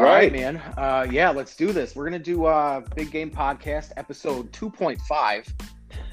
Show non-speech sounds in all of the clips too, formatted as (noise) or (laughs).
All right, man. Uh, yeah, let's do this. We're gonna do a Big Game Podcast episode two point five.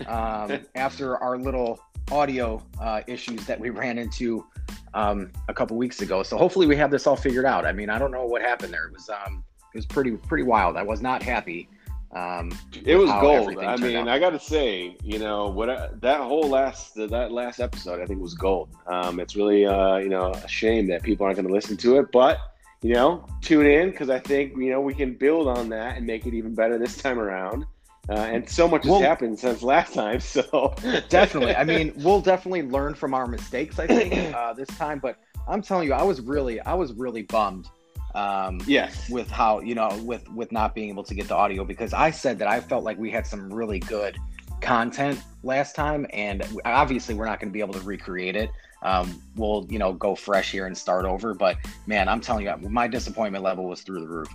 Um, (laughs) after our little audio uh, issues that we ran into um, a couple weeks ago, so hopefully we have this all figured out. I mean, I don't know what happened there. It was um, it was pretty pretty wild. I was not happy. Um, It was gold. I mean, out. I got to say, you know, what I, that whole last that last episode, I think was gold. Um, it's really, uh, you know, a shame that people aren't going to listen to it, but you know, tune in because I think you know we can build on that and make it even better this time around. Uh, and so much has Well- happened since last time, so (laughs) definitely. I mean, we'll definitely learn from our mistakes. I think uh, this time, but I'm telling you, I was really, I was really bummed um, yes, with how you know with with not being able to get the audio because I said that I felt like we had some really good content last time, and obviously we're not going to be able to recreate it. Um, we'll you know go fresh here and start over, but man, I'm telling you, my disappointment level was through the roof.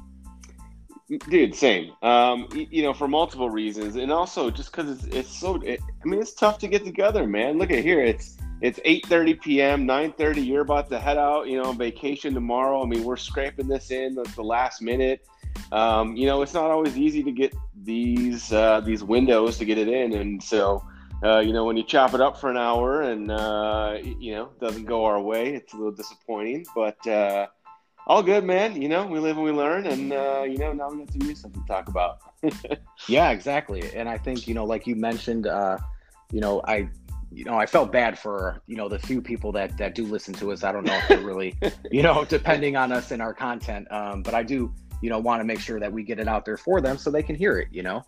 dude, same. Um, you know, for multiple reasons, and also just because it's it's so. It, I mean, it's tough to get together, man. Look at here, it's it's eight thirty p.m., nine thirty. You're about to head out, you know, on vacation tomorrow. I mean, we're scraping this in at the last minute. Um, you know, it's not always easy to get these uh, these windows to get it in, and so. Uh, you know, when you chop it up for an hour and uh, you know doesn't go our way, it's a little disappointing. But uh, all good, man. You know, we live and we learn, and uh, you know, now we got some new stuff to talk about. (laughs) Yeah, exactly. And I think, you know, like you mentioned, uh, you know, I you know, I felt bad for, you know, the few people that that do listen to us. I don't know if they're really, (laughs) you know, depending on us and our content. Um, but I do, you know, want to make sure that we get it out there for them so they can hear it, you know.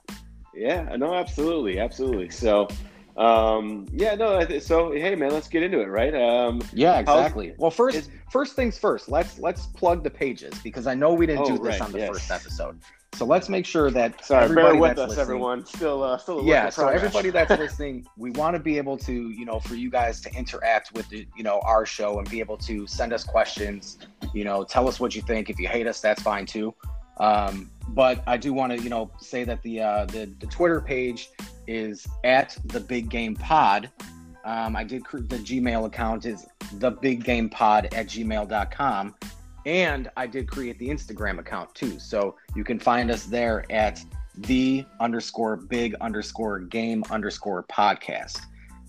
Yeah, no, absolutely, absolutely. So, um, yeah, no, so hey, man, let's get into it, right? Um, Yeah, exactly. Well, first is- first things first, let's let's plug the pages because I know we didn't Oh, do this right, on the yes. first episode. So let's make sure that sorry, bear everybody with that's us, listening- everyone. Still, uh, still a yeah so progress. everybody that's (laughs) listening we want to be able to you know for you guys to interact with the, you know our show and be able to send us questions you know tell us what you think if you hate us that's fine too um, but i do want to you know say that the uh the, the twitter page is at the big game pod. Um, i did cr- the gmail account is the big game pod at gmail.com and i did create the instagram account too. So you can find us there at the underscore big underscore game underscore podcast.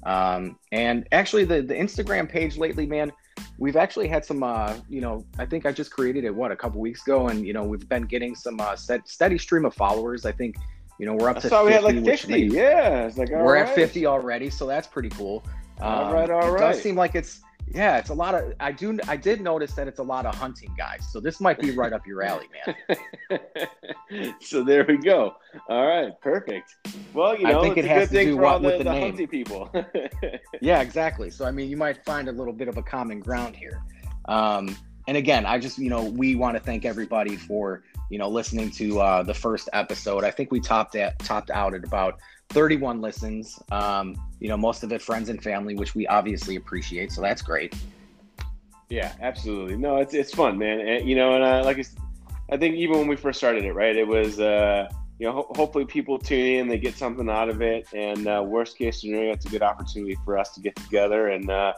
Um, and actually, the the Instagram page lately, man, we've actually had some. Uh, you know, I think I just created it what a couple weeks ago, and you know, we've been getting some uh, set, steady stream of followers. I think, you know, we're up to saw we had 50, like 50. Yeah, it's like all we're right. at 50 already, so that's pretty cool. All right, all it right. does seem like it's yeah, it's a lot of. I do. I did notice that it's a lot of hunting guys, so this might be right up your alley, man. (laughs) so there we go. All right, perfect. Well, you I know, think it's it a has good to thing do for all with the, the the name. hunty people. (laughs) Yeah, exactly. So I mean, you might find a little bit of a common ground here. Um, and again, I just you know we want to thank everybody for you know listening to uh, the first episode. I think we topped at topped out at about 31 listens. Um, you know, most of it friends and family, which we obviously appreciate. So that's great. Yeah, absolutely. No, it's it's fun, man. And, you know, and uh, like I, I think even when we first started it, right, it was uh, you know ho- hopefully people tune in, they get something out of it, and uh, worst case scenario, it's a good opportunity for us to get together and uh,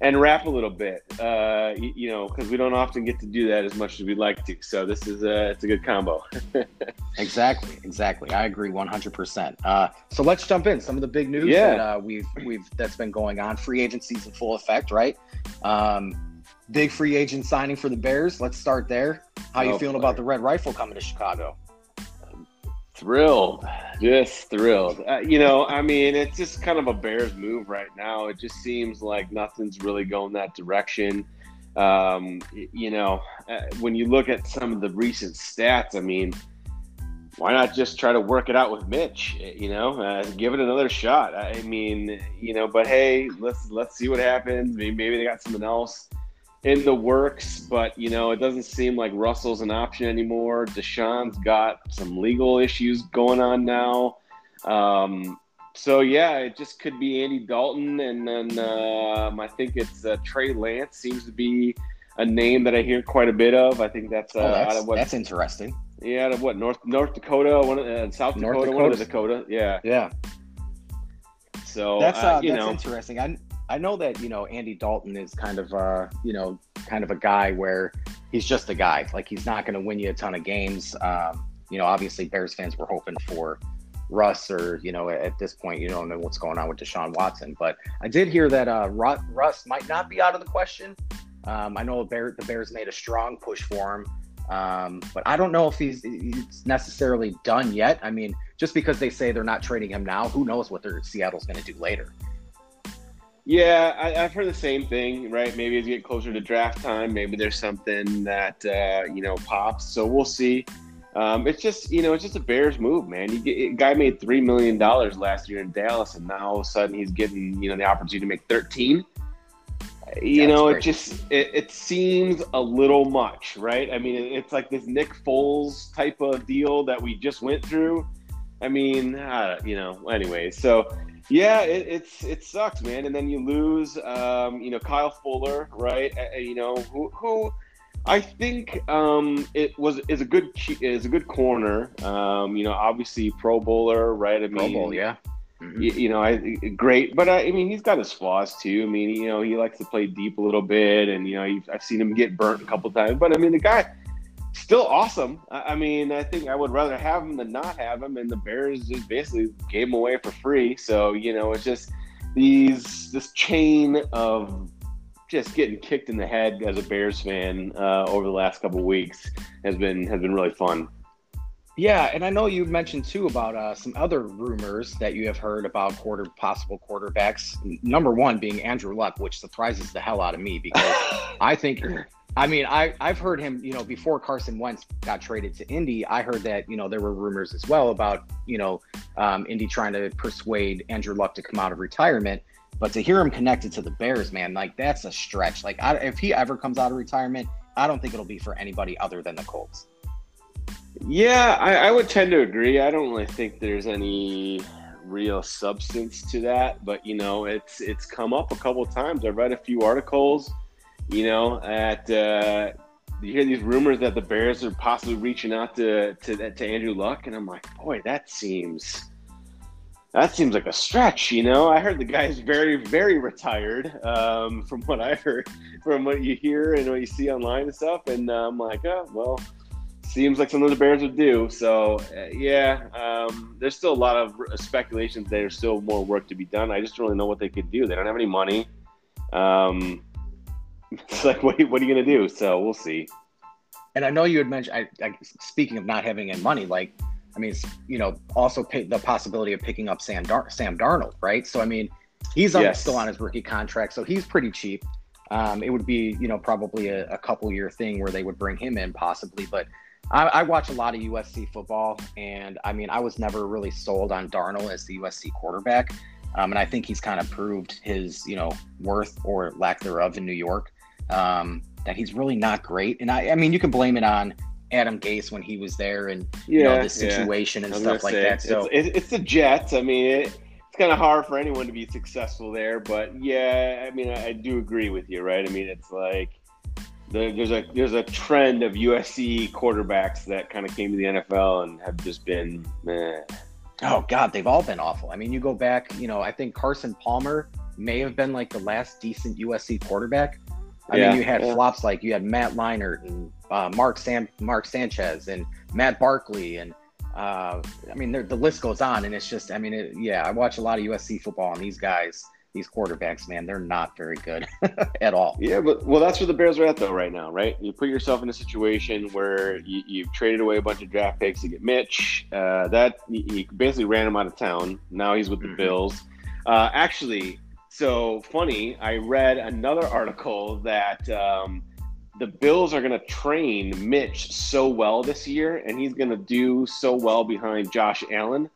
and rap a little bit, uh, you, you know, because we don't often get to do that as much as we'd like to. So this is a it's a good combo. (laughs) Exactly, exactly. I agree 100%. Uh, so let's jump in. Some of the big news Yeah. that uh, we've we've that's been going on. Free agency's in full effect, right? Um, big free agent signing for the Bears. Let's start there. How you Oh, feeling boy. about the Red Rifle coming to Chicago? Thrilled. Just thrilled. Uh, you know i mean it's just kind of a bears move right now. It just seems like nothing's really going that direction. Um, you know uh, when you look at some of the recent stats i mean why not just try to work it out with mitch you know uh, give it another shot? I mean you know but hey let's let's see what happens. Maybe, maybe they got something else in the works, but you know, it doesn't seem like Russell's an option anymore. Deshaun's got some legal issues going on now. Um, so yeah, it just could be Andy Dalton, and then um, I think it's uh, Trey Lance seems to be a name that I hear quite a bit of. I think that's, uh, oh, that's, out of what that's interesting. yeah, out of what North North Dakota, one of, uh, South North Dakota, one of the Dakota, yeah. Yeah, So that's uh, uh, you that's know, interesting. I I know that you know Andy Dalton is kind of uh you know kind of a guy where he's just a guy. Like he's not going to win you a ton of games. Um, you know, obviously Bears fans were hoping for Russ, or you know, at this point, you don't know what's going on with Deshaun Watson. But I did hear that uh, Russ might not be out of the question. Um, I know Bear, the Bears made a strong push for him, um, but I don't know if he's, he's necessarily done yet. I mean, just because they say they're not trading him now, who knows what their Seattle's going to do later. Yeah, I, have heard the same thing. Right? Maybe as you get closer to draft time, maybe there's something that uh, you know pops. So we'll see. Um, it's just you know it's just a Bears move, man. You get, guy made three million dollars last year in Dallas, and now all of a sudden he's getting you know the opportunity to make thirteen. You That's know, it just it, it seems a little much, right? I mean, it's like this Nick Foles type of deal that we just went through. I mean, uh, you know. Anyway, so yeah, it, it's it sucks, man. And then you lose, um, you know, Kyle Fuller, right? Uh, you know, who, who I think um, it was is a good is a good corner. Um, you know, obviously Pro Bowler, right? I mean, Pro Bowl, yeah. Mm-hmm. You, you, know, I, great, but I, I, mean, he's got his flaws too. I mean, you know, he likes to play deep a little bit, and you know, I've seen him get burnt a couple times. But I mean, the guy still awesome. I, I mean, I think I would rather have him than not have him, and the Bears just basically gave him away for free. So you know, it's just these this chain of just getting kicked in the head as a Bears fan uh, over the last couple weeks has been has been really fun. Yeah, and I know you mentioned too about uh, some other rumors that you have heard about quarter possible quarterbacks. Number one being Andrew Luck, which surprises the hell out of me because (laughs) I think, I mean, I I've heard him. You know, before Carson Wentz got traded to Indy, I heard that you know there were rumors as well about you know um, Indy trying to persuade Andrew Luck to come out of retirement. But to hear him connected to the Bears, man, like that's a stretch. Like I, if he ever comes out of retirement, I don't think it'll be for anybody other than the Colts. Yeah, I, I would tend to agree. I don't really think there's any real substance to that, but you know, it's it's come up a couple times. I've read a few articles, you know, at uh, you hear these rumors that the Bears are possibly reaching out to to to Andrew Luck, and I'm like, boy, that seems that seems like a stretch, you know. I heard the guy's very, very retired, um, from what I heard, from what you hear and what you see online and stuff. And uh, I'm like, oh, well, seems like something the Bears would do. So, uh, yeah, um, there's still a lot of speculations. There's still more work to be done. I just don't really know what they could do. They don't have any money. Um, (laughs) it's like, what, what are you going to do? So we'll see. And I know you had mentioned, I, I, speaking of not having any money, like I mean, you know, also the possibility of picking up Sam, Dar- Sam Darnold, right? So, I mean, he's yes. still on his rookie contract, so he's pretty cheap. Um, it would be, you know, probably a, a, couple year thing where they would bring him in possibly. But I, I, watch a lot of USC football, and I mean, I was never really sold on Darnold as the USC quarterback. Um, and I think he's kind of proved his, you know, worth or lack thereof in New York. Um, that he's really not great. And I, I mean, you can blame it on Adam Gase when he was there and you know the situation yeah. and stuff like say, that. So it's, it's, the Jets. I mean, it, it's kind of hard for anyone to be successful there, but yeah, I mean, I, I do agree with you, right? I mean, it's like the, there's a there's a trend of USC quarterbacks that kind of came to the NFL and have just been. Meh. Oh God, they've all been awful. I mean, you go back, you know, I think Carson Palmer may have been like the last decent USC quarterback. I yeah, mean, you had yeah. flops like you had Matt Leinart and uh, Mark Sam Mark Sanchez and Matt Barkley and uh, I mean the list goes on and it's just I mean it, yeah I watch a lot of USC football and these guys these quarterbacks man they're not very good (laughs) at all. Yeah, but well that's where the Bears are at though right now, right? You put yourself in a situation where you, have traded away a bunch of draft picks to get Mitch. Uh, that you basically ran him out of town. Now he's with the mm-hmm. Bills. Uh, actually, so funny. I read another article that. Um, the Bills are going to train Mitch so well this year, and he's going to do so well behind Josh Allen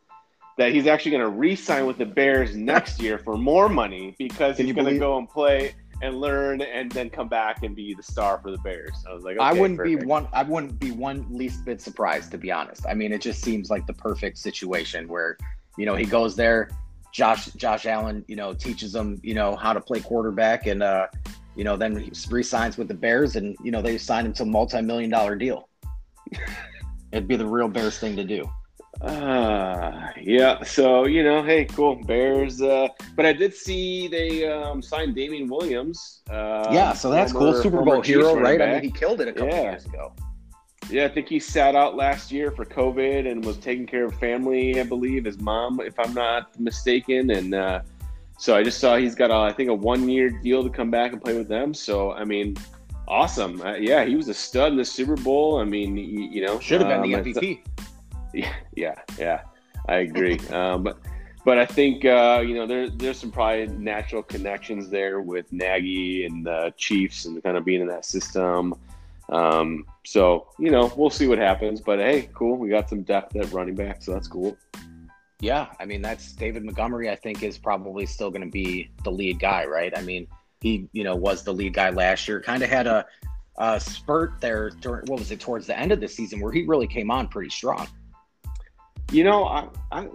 that he's actually going to re-sign with the Bears (laughs) next year for more money because Can he's going to go and play and learn and then come back and be the star for the Bears. I was like, okay, I wouldn't perfect. be one. I wouldn't be one least bit surprised to be honest. I mean, it just seems like the perfect situation where you know he goes there. Josh Josh Allen, you know, teaches them, you know, how to play quarterback, and uh, you know, then he resigns with the Bears, and you know they sign him to a multi-million dollar deal. (laughs) It'd be the real Bears thing to do. Uh, yeah. So you know, hey, cool Bears. Uh, but I did see they um, signed Damien Williams. Uh, yeah, so that's former, cool. Super Bowl hero, right? Back. I mean, he killed it a couple Yeah. years ago. Yeah, I think he sat out last year for COVID and was taking care of family. I believe his mom, if I'm not mistaken, and uh, so I just saw he's got a, I think a one year deal to come back and play with them. So I mean, awesome. Uh, yeah, he was a stud in the Super Bowl. I mean, you, you know, Should have been the um, MVP. Yeah, yeah, yeah. I agree. (laughs) um, but but I think uh, you know there there's some probably natural connections there with Nagy and the Chiefs and kind of being in that system. Um, so you know we'll see what happens. But hey, cool. We got some depth at running back, so that's cool. Yeah, I mean that's David Montgomery. I think is probably still going to be the lead guy, right? I mean, he you know was the lead guy last year. Kind of had a, a spurt there during what was it towards the end of the season where he really came on pretty strong. You know, I I,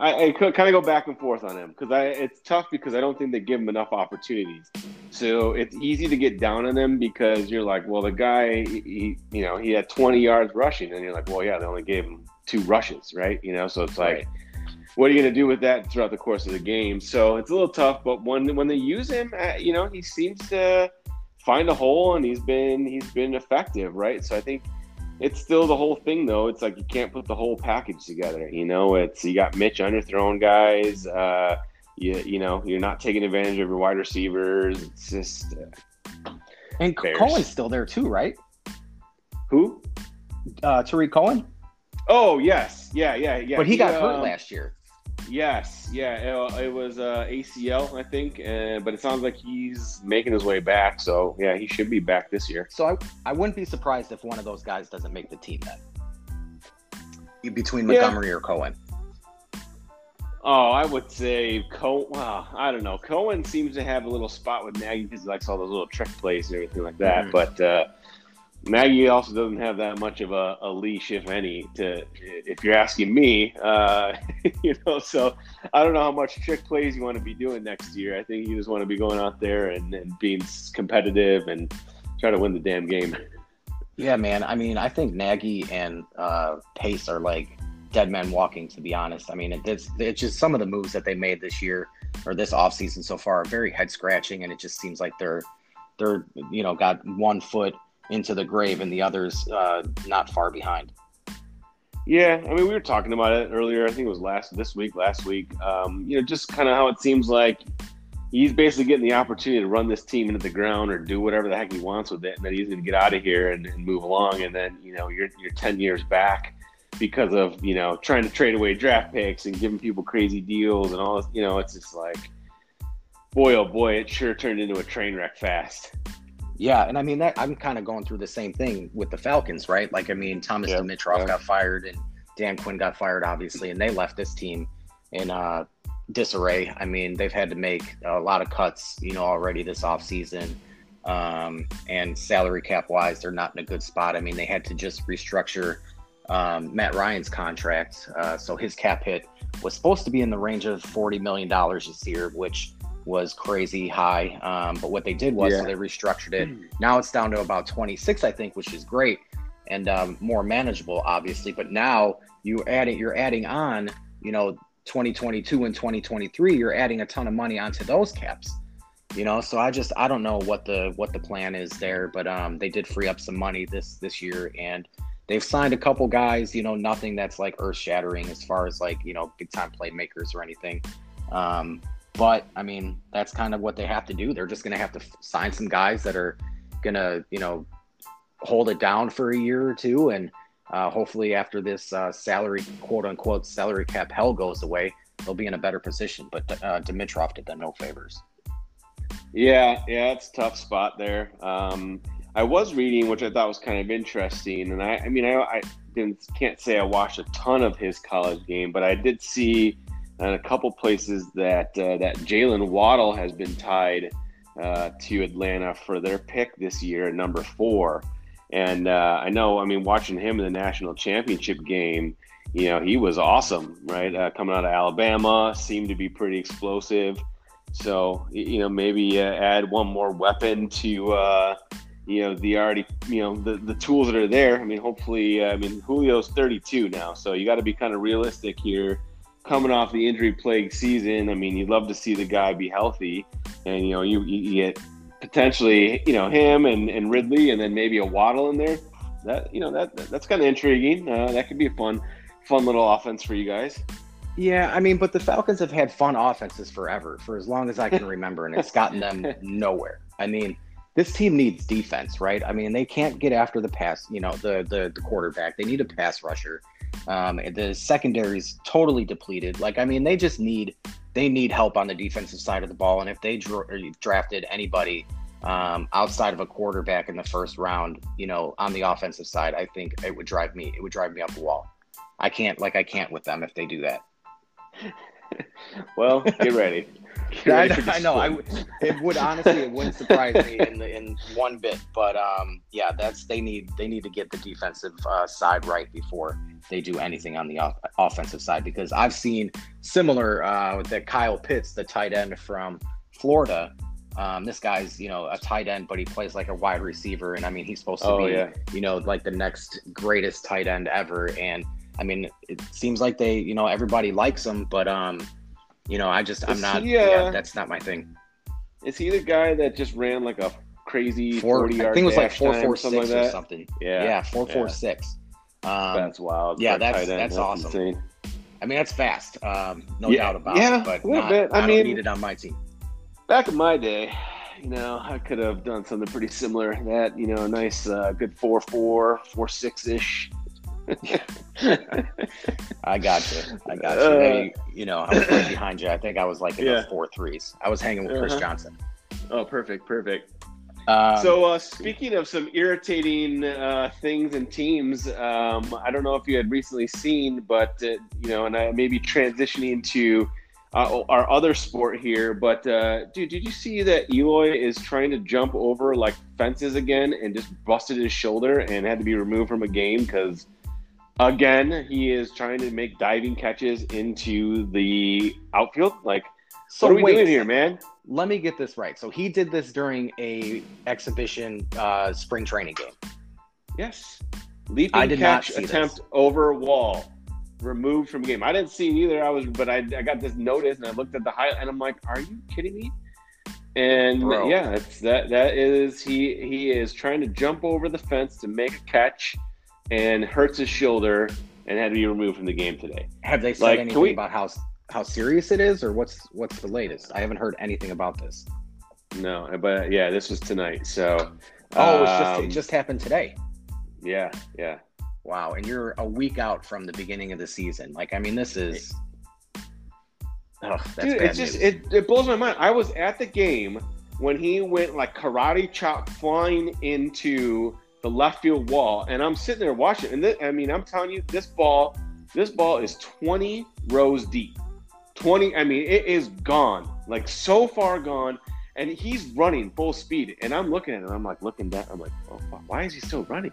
I, I kind of go back and forth on him because I it's tough because I don't think they give him enough opportunities. So it's easy to get down on him because you're like, well, the guy, he, you know, he had 20 yards rushing, and you're like, well, yeah, they only gave him two rushes, right? You know, so it's like, Right. what are you going to do with that throughout the course of the game? So it's a little tough, but when when they use him, uh, you know, he seems to find a hole, and he's been he's been effective, right? So I think it's still the whole thing though. It's like you can't put the whole package together. You know, it's you got Mitch underthrown guys. Uh, you you know you're not taking advantage of your wide receivers. It's just uh, And Bears. Cohen's still there too, right? who? Uh, Tarik Cohen, Oh yes, yeah, yeah, yeah. but he, got hurt um, last year. Yes, yeah, it, it was uh, ACL, I think, uh, but it sounds like he's making his way back. So yeah, he should be back this year. So I, I wouldn't be surprised if one of those guys doesn't make the team then. Between Yeah. Montgomery or Cohen. Oh, I would say Cohen. Well, I don't know. Cohen seems to have a little spot with Nagy because he likes all those little trick plays and everything like that. Mhm. But uh, Nagy also doesn't have that much of a, a leash, if any. To if you're asking me, uh, (laughs) you know. So I don't know how much trick plays you want to be doing next year. I think you just want to be going out there and, and being competitive and try to win the damn game. Yeah, man. I mean, I think Nagy and uh, Pace are like dead men walking. To be honest, I mean, it, it's it's just some of the moves that they made this year or this offseason so far are very head scratching, and it just seems like they're they're you know got one foot into the grave and the others uh, not far behind. Yeah, I mean, we were talking about it earlier. I think it was last this week, last week. Um, you know, just kind of how it seems like he's basically getting the opportunity to run this team into the ground or do whatever the heck he wants with it, and then he's going to get out of here and, and move along. And then you know, you're you're ten years back because of you know trying to trade away draft picks and giving people crazy deals and all. You know, it's just like, boy, oh boy, it sure turned into a train wreck fast. Yeah, and I mean that I'm kind of going through the same thing with the Falcons, right? Like I mean, Thomas Yeah, Dimitroff yeah. got fired and Dan Quinn got fired, obviously, and they left this team in uh, disarray. I mean, they've had to make a lot of cuts, you know, already this offseason. Um, and salary cap wise, they're not in a good spot. I mean, they had to just restructure um, Matt Ryan's contract. Uh, so his cap hit was supposed to be in the range of $40 million this year, which was crazy high. Um, but what they did was Yeah. they restructured it. Now it's down to about 26, I think, which is great and um, more manageable, obviously. But now you add it, you're adding on, you know, 2022 and 2023, you're adding a ton of money onto those caps. You know, so I just I don't know what the what the plan is there, but um, they did free up some money this this year, and they've signed a couple guys. You know, nothing that's like earth shattering as far as like you know big time playmakers or anything. Um, but I mean, that's kind of what they have to do. They're just going to have to f- sign some guys that are going to, you know, hold it down for a year or two. And uh, hopefully, after this uh, salary, quote unquote, salary cap hell goes away, they'll be in a better position. But uh, Dimitroff did them no favors. Yeah, yeah, it's a tough spot there. Um, I was reading, which I thought was kind of interesting, and I, I mean, I, I didn't can't say I watched a ton of his college game, but I did see in a couple places that uh, that Jaylen Waddle has been tied uh, to Atlanta for their pick this year, number four. And uh, I know, I mean, watching him in the national championship game, you know, he was awesome, right? Uh, coming out of Alabama, seemed to be pretty explosive. So, you know, maybe uh, add one more weapon to, uh, you know the already you know the, the tools that are there. I mean, hopefully, I mean Julio's 32 now, so you got to be kind of realistic here. Coming off the injury plague season, I mean, you'd love to see the guy be healthy, and you know you, you get potentially you know him and, and Ridley, and then maybe a Waddle in there. That you know that that's kind of intriguing. Uh, that could be a fun fun little offense for you guys. Yeah, I mean, but the Falcons have had fun offenses forever, for as long as I can (laughs) remember, and it's gotten them nowhere. I mean, this team needs defense, right? I mean, they can't get after the pass, you know, the the, the quarterback. They need a pass rusher. Um, the is totally depleted. Like, I mean, they just need they need help on the defensive side of the ball. And if they dra- drafted anybody um, outside of a quarterback in the first round, you know, on the offensive side, I think it would drive me it would drive me up the wall. I can't like I can't with them if they do that. (laughs) well, get ready. I, I, know. I it would honestly it wouldn't surprise me in the, in one bit. But um, yeah, that's they need they need to get the defensive uh, side right before they do anything on the off- offensive side because I've seen similar uh, that Kyle Pitts, the tight end from Florida. Um, this guy's you know a tight end, but he plays like a wide receiver, and I mean he's supposed to oh, be yeah. you know like the next greatest tight end ever. And I mean it seems like they you know everybody likes him, but um you know, I just I'm not. He, uh, yeah, that's not my thing. Is he the guy that just ran like a crazy four, 40 yard? I think it was like four four six like or something. Yeah, yeah, four four six. Um, that's wild. Yeah, that's that's, that's awesome. Insane. I mean, that's fast. Um, no yeah, doubt about yeah, it. But a little not, bit. I, I mean, need it on my team. Back in my day, you know, I could have done something pretty similar. That you know, a nice, uh, good four four, four six ish (laughs) I got you. I got you. Uh, hey, you know, I was right behind you. I think I was like in yeah. the four threes. I was hanging with Chris uh-huh. Johnson. Oh, perfect, perfect. Um, so, uh, speaking of some irritating uh, things and teams, um, I don't know if you had recently seen, but uh, you know, and I maybe transitioning to uh, our other sport here. But uh, dude, did you see that Eloy is trying to jump over like fences again and just busted his shoulder and had to be removed from a game because Again, he is trying to make diving catches into the outfield. Like, so what are we wait, doing here, man? Let me get this right. So he did this during a exhibition uh, spring training game. Yes, leaping catch attempt this. over wall, removed from game. I didn't see it either. I was, but I, I got this notice and I looked at the highlight and I'm like, are you kidding me? And Bro. yeah, it's that that is he he is trying to jump over the fence to make a catch and hurts his shoulder and had to be removed from the game today. Have they said like, anything we, about how how serious it is, or what's what's the latest? I haven't heard anything about this. No, but yeah, this was tonight. So oh, um, just, it just happened today. Yeah, yeah. Wow, and you're a week out from the beginning of the season. Like, I mean, this is. Oh, Dude, it's just it, it blows my mind. I was at the game when he went like karate chop flying into the left field wall, and I'm sitting there watching. And th- I mean, I'm telling you, this ball, this ball is 20 rows deep. 20. I mean, it is gone, like so far gone. And he's running full speed, and I'm looking at him. I'm like looking down. I'm like, oh, why is he still running?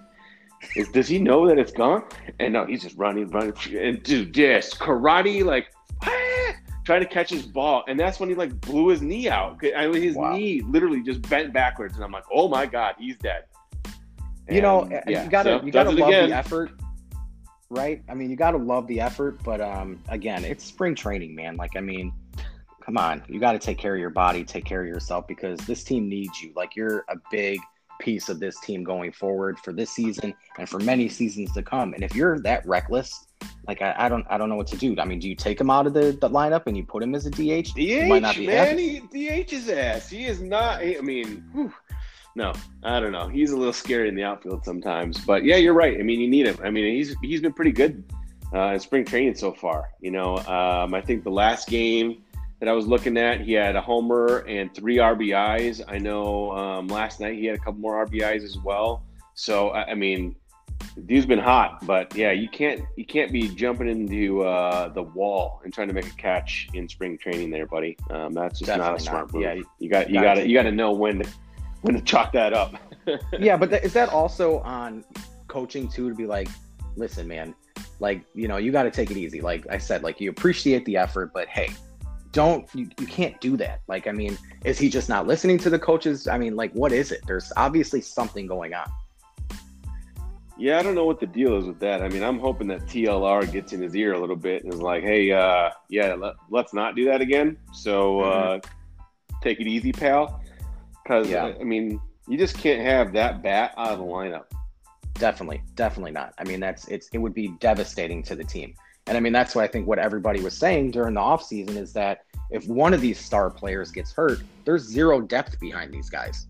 Is, does he know that it's gone? And no, he's just running, running, and dude, yes, karate, like ah, trying to catch his ball, and that's when he like blew his knee out. I mean, his wow. knee literally just bent backwards, and I'm like, oh my god, he's dead. And, you know, yeah, you gotta so you gotta love again. the effort, right? I mean, you gotta love the effort, but um, again, it's spring training, man. Like, I mean, come on, you got to take care of your body, take care of yourself because this team needs you. Like, you're a big piece of this team going forward for this season and for many seasons to come. And if you're that reckless, like I, I don't I don't know what to do. I mean, do you take him out of the, the lineup and you put him as a DH? DH, man, he, DH his ass. He is not. I mean, whew, no, I don't know. He's a little scary in the outfield sometimes, but yeah, you're right. I mean, you need him. I mean, he's he's been pretty good uh, in spring training so far. You know, um, I think the last game that I was looking at, he had a homer and three RBIs. I know um, last night he had a couple more RBIs as well. So I, I mean, dude's been hot, but yeah, you can't you can't be jumping into uh, the wall and trying to make a catch in spring training, there, buddy. Um, that's just Definitely not a smart not. move. Yeah, you got you got to you got to know when to going to chalk that up. (laughs) yeah, but th- is that also on coaching too to be like, listen, man, like you know, you got to take it easy. Like I said, like you appreciate the effort, but hey, don't you, you can't do that. Like, I mean, is he just not listening to the coaches? I mean, like, what is it? There's obviously something going on. Yeah, I don't know what the deal is with that. I mean, I'm hoping that TLR gets in his ear a little bit and is like, "Hey, uh, yeah, let, us not do that again." So mm-hmm. uh, take it easy, pal. Because yeah. I mean, you just can't have that bat out of the lineup. Definitely, definitely not. I mean, that's it's it would be devastating to the team. And I mean, that's why I think what everybody was saying during the offseason is that if one of these star players gets hurt, there's zero depth behind these guys.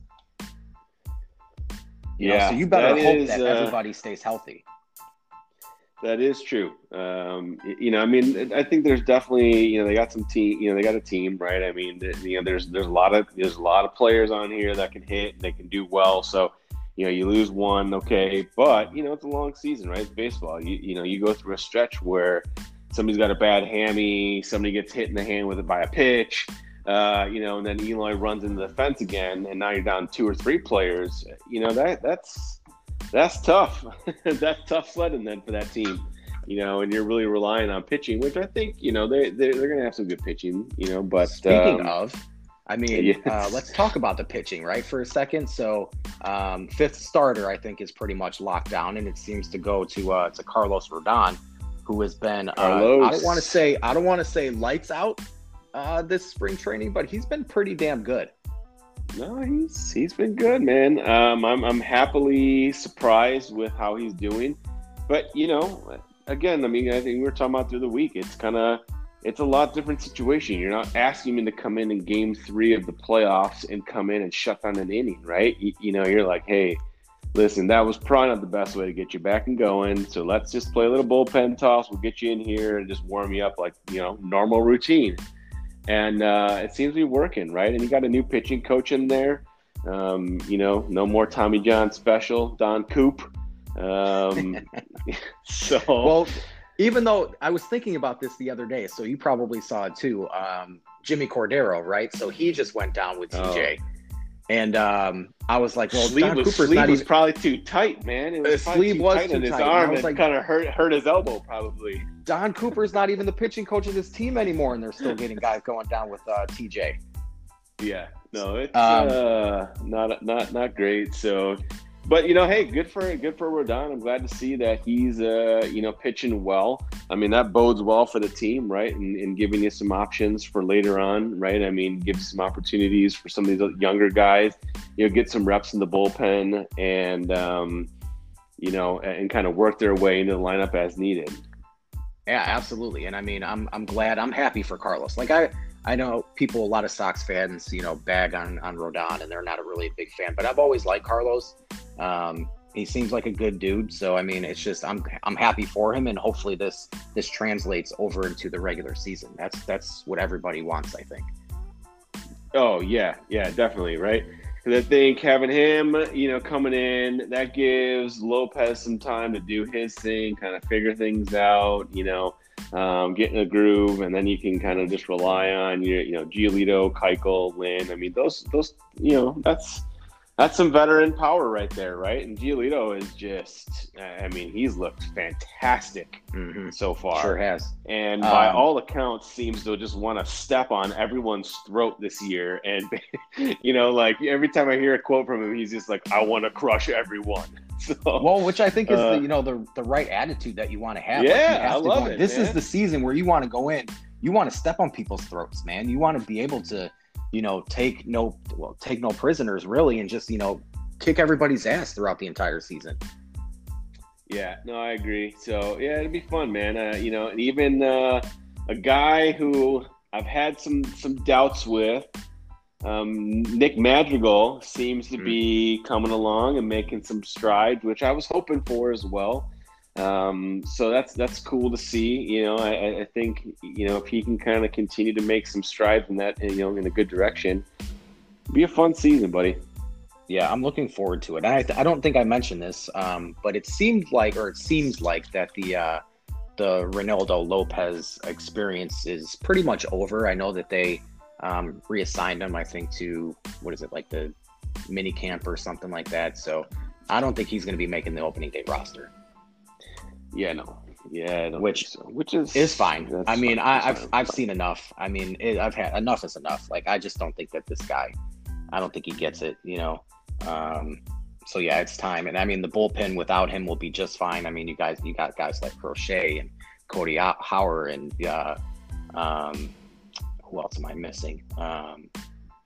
You yeah. Know, so you better that hope is, that uh, everybody stays healthy. That is true. Um, you know, I mean, I think there's definitely, you know, they got some team, you know, they got a team, right? I mean, you know, there's there's a lot of there's a lot of players on here that can hit, and they can do well. So, you know, you lose one, okay, but you know, it's a long season, right? It's baseball. You you know, you go through a stretch where somebody's got a bad hammy, somebody gets hit in the hand with it by a pitch, uh, you know, and then Eloy runs into the fence again, and now you're down two or three players. You know that that's that's tough. (laughs) that's tough sledding then for that team. You know, and you're really relying on pitching, which I think you know they they're, they're going to have some good pitching. You know, but speaking um, of. I mean, yes. uh, let's talk about the pitching, right, for a second. So, um, fifth starter, I think, is pretty much locked down, and it seems to go to uh, to Carlos Rodon, who has been. Uh, I don't want to say I don't want to say lights out uh, this spring training, but he's been pretty damn good. No, he's he's been good, man. Um, I'm I'm happily surprised with how he's doing, but you know, again, I mean, I think we were talking about through the week. It's kind of it's a lot different situation. You're not asking him to come in in Game Three of the playoffs and come in and shut down an inning, right? You, you know, you're like, hey, listen, that was probably not the best way to get you back and going. So let's just play a little bullpen toss. We'll get you in here and just warm you up like you know normal routine and uh, it seems to be working, right? And you got a new pitching coach in there. Um, you know, no more Tommy John special, Don Coop. Um, (laughs) (laughs) so, well, even though I was thinking about this the other day, so you probably saw it too. Um, Jimmy Cordero, right? So he just went down with TJ. Oh. And um, I was like, well, sleeve, was, sleeve was even... probably too tight, man. It was sleeve was tight too his tight. arm and, like, kind of hurt hurt his elbow, probably. Don Cooper's not even the pitching coach of this team anymore, and they're still getting guys going down with uh, TJ. Yeah, no, it's um, uh, not not not great. So but you know, hey, good for good for Rodon. I'm glad to see that he's uh, you know pitching well. I mean, that bodes well for the team, right? And, and giving you some options for later on, right? I mean, gives some opportunities for some of these younger guys. You know, get some reps in the bullpen and um, you know, and kind of work their way into the lineup as needed. Yeah, absolutely. And I mean, I'm I'm glad. I'm happy for Carlos. Like I I know people, a lot of Sox fans, you know, bag on on Rodon, and they're not a really big fan. But I've always liked Carlos. Um, he seems like a good dude. So I mean, it's just I'm I'm happy for him, and hopefully this this translates over into the regular season. That's that's what everybody wants, I think. Oh yeah, yeah, definitely, right. Because I think having him, you know, coming in, that gives Lopez some time to do his thing, kind of figure things out, you know, um, get in a groove, and then you can kind of just rely on your, you know, Giolito, Keuchel, Lynn. I mean, those, those, you know, that's that's some veteran power right there, right? And Giolito is just, I mean, he's looked fantastic mm-hmm. so far. Sure has. And by um, all accounts, seems to just want to step on everyone's throat this year. And, (laughs) you know, like every time I hear a quote from him, he's just like, I want to crush everyone. (laughs) So, well, which I think is uh, the, you know the the right attitude that you want to have. Yeah, like I love it. This man. is the season where you want to go in. You want to step on people's throats, man. You want to be able to you know, take no well, take no prisoners really, and just you know, kick everybody's ass throughout the entire season. Yeah, no, I agree. So yeah, it'd be fun, man. Uh, you know, and even uh, a guy who I've had some some doubts with, um, Nick Madrigal seems to mm-hmm. be coming along and making some strides, which I was hoping for as well. Um, so that's that's cool to see. You know, I, I think you know if he can kind of continue to make some strides in that, you know, in a good direction, be a fun season, buddy. Yeah, I'm looking forward to it. I, I don't think I mentioned this, um, but it seemed like, or it seems like that the uh, the Ronaldo Lopez experience is pretty much over. I know that they um, reassigned him, I think, to what is it like the mini camp or something like that. So I don't think he's going to be making the opening day roster. Yeah, no, Yeah, which so. which is is fine. I mean, I, have I've seen enough. I mean, it, I've had enough is enough. Like I just don't think that this guy, I don't think he gets it. You know. Um, so yeah, it's time. And I mean, the bullpen without him will be just fine. I mean, you guys, you got guys like Crochet and Cody Howard and uh, um, who else am I missing? Um,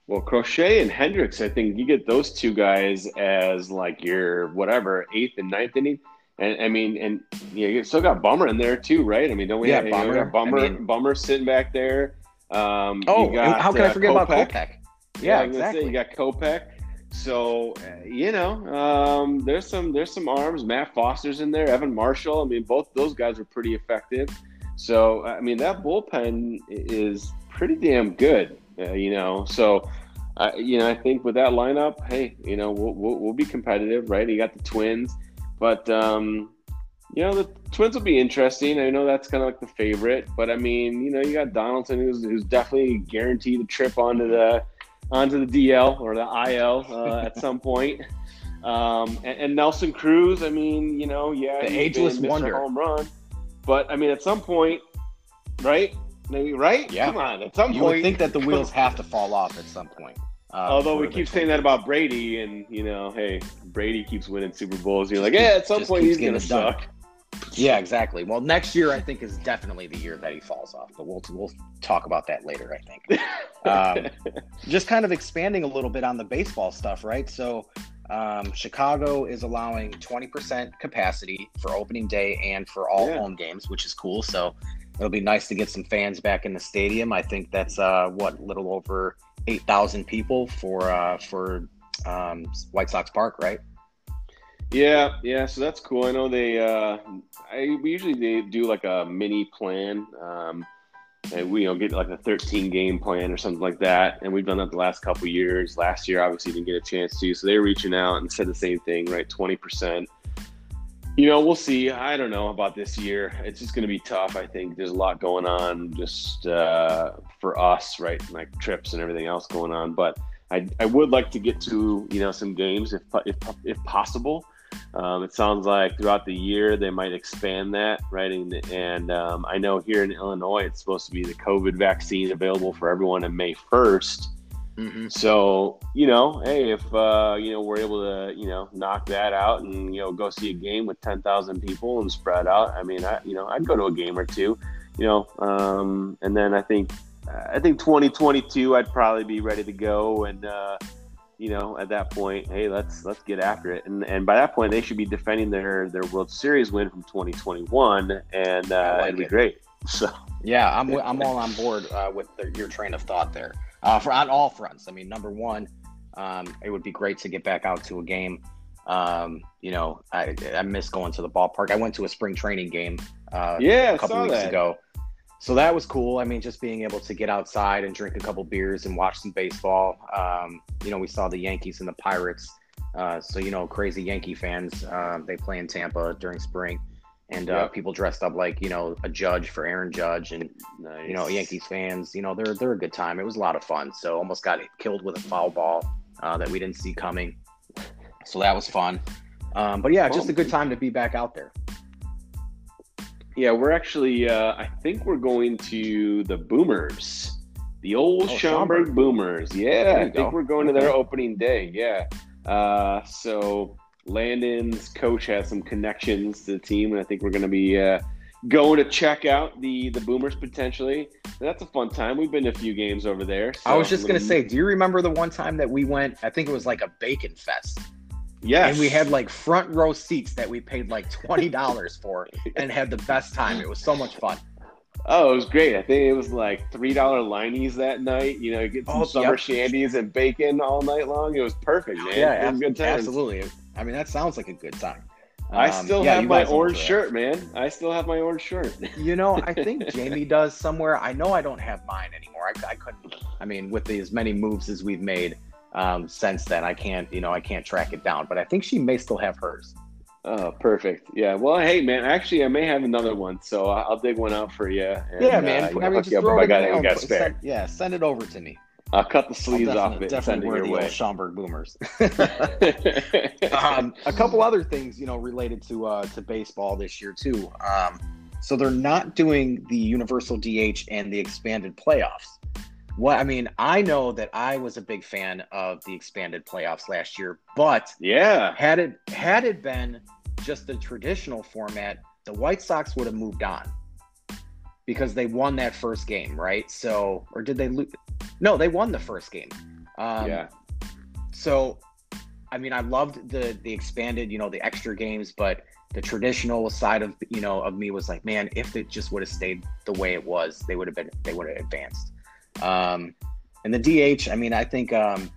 well, Crochet and Hendriks, I think you get those two guys as like your whatever eighth and ninth inning. And I mean, and yeah, you still got Bummer in there too, right? I mean, don't we? Yeah, have, Bummer. You know, Bummer, I mean, Bummer sitting back there. Um, oh, got, how can I forget uh, about Kopech? Yeah, Yeah, exactly. Say, you got Kopech. So uh, you know, um, there's some there's some arms. Matt Foster's in there. Evan Marshall. I mean, both those guys are pretty effective. So I mean, that bullpen is pretty damn good. Uh, you know, so. Uh, you know, I think with that lineup, hey, you know, we'll, we'll, we'll be competitive, right? You got the Twins, but um, you know, the Twins will be interesting. I know that's kind of like the favorite, but I mean, you know, you got Donaldson, who's, who's definitely guaranteed a trip onto the onto the DL or the IL uh, (laughs) at some point. Um, and, and, Nelson Cruz, I mean, you know, yeah, the ageless wonder home run, but I mean, at some point, right? Maybe right? Yeah. Come on, at some you point, would think that the wheels have to fall off at some point. Uh, Although we keep saying that about Brady, and you know, hey, Brady keeps winning Super Bowls. You're like, yeah, at some point he's gonna suck. Yeah, exactly. Well, next year I think is definitely the year that he falls off, but we'll we'll talk about that later. I think. (laughs) um, just kind of expanding a little bit on the baseball stuff, right? So, um, Chicago is allowing 20% capacity for opening day and for all yeah. home games, which is cool. So it'll be nice to get some fans back in the stadium. I think that's uh, what little over eight thousand people for uh, for um, White Sox Park, right? Yeah, yeah. So that's cool. I know they. Uh, I we usually they do like a mini plan. Um, and we you know get like a 13 game plan or something like that and we've done that the last couple years last year obviously didn't get a chance to so they're reaching out and said the same thing right 20% you know, we'll see. I don't know about this year. It's just going to be tough. I think there's a lot going on just uh, for us, right? Like trips and everything else going on. But I, I would like to get to, you know, some games if, if, if possible. Um, it sounds like throughout the year they might expand that, right? And, and um, I know here in Illinois, it's supposed to be the COVID vaccine available for everyone on May 1st. Mm-hmm. So you know, hey, if uh, you know we're able to you know knock that out and you know go see a game with ten thousand people and spread out, I mean, I you know I'd go to a game or two, you know, um, and then I think I think twenty twenty two I'd probably be ready to go and. Uh, you know, at that point, hey, let's let's get after it. And and by that point, they should be defending their their World Series win from 2021, and uh, like it'd be great. (laughs) So yeah, I'm (laughs) I'm all on board uh, with the, your train of thought there uh, for on all fronts. I mean, number one, um, it would be great to get back out to a game. Um, you know, I, I miss going to the ballpark. I went to a spring training game uh, yeah, a couple weeks that. ago. So that was cool. I mean, just being able to get outside and drink a couple beers and watch some baseball. Um, you know, we saw the Yankees and the Pirates. Uh, so, you know, crazy Yankee fans, uh, they play in Tampa during spring and uh, people dressed up like you know a judge for Aaron Judge, and nice. you know Yankees fans. You know they're they're a good time. It was a lot of fun. So almost got killed with a foul ball uh, that we didn't see coming. So that was fun. Um, but yeah, just a good time to be back out there. Yeah, we're actually. Uh, I think we're going to the Boomers, the old oh, Schaumburg, Schaumburg, Boomers. Yeah, I think go. we're going to their opening day. Yeah. Uh, so Landon's coach has some connections to the team, and I think we're going to be uh, going to check out the the Boomers potentially. That's a fun time. We've been to a few games over there. So I was just going to say, do you remember the one time that we went? I think it was like a bacon fest. Yes. And we had like front row seats that we paid like twenty dollars for, (laughs) and had the best time. It was so much fun. Oh, it was great. I think it was like three dollar Leinies that night. You know, you get some oh, summer yep. shandies and bacon all night long. It was perfect, man. Yeah, it was good time. Absolutely. I mean, that sounds like a good time. Um, I still yeah, have my orange shirt, man. I still have my orange shirt. (laughs) you know, I think Jamie does somewhere. I know I don't have mine anymore. I, I couldn't. I mean, with as many moves as we've made um, since then, I can't. You know, I can't track it down. But I think she may still have hers. Oh, perfect. Yeah. Well, hey, man. Actually, I may have another one, so I'll dig one out for you. And, yeah, man. Uh, I mean, just throw it I got, it, got spare. Send, yeah, send it over to me. I'll cut the sleeves off of it. Definitely wear the way. old Schaumburg Boomers. (laughs) (laughs) um, a couple other things, you know, related to uh, to baseball this year too. Um, So they're not doing the universal DH and the expanded playoffs. What I mean, I know that I was a big fan of the expanded playoffs last year, but yeah, had it had it been just the traditional format, the White Sox would have moved on because they won that first game, right? So, or did they lose? No, they won the first game. Um, yeah. So, I mean, I loved the the expanded, you know, the extra games, but the traditional side of you know of me was like, man, if it just would have stayed the way it was, they would have been they would have advanced. Um, and the DH, I mean, I think um,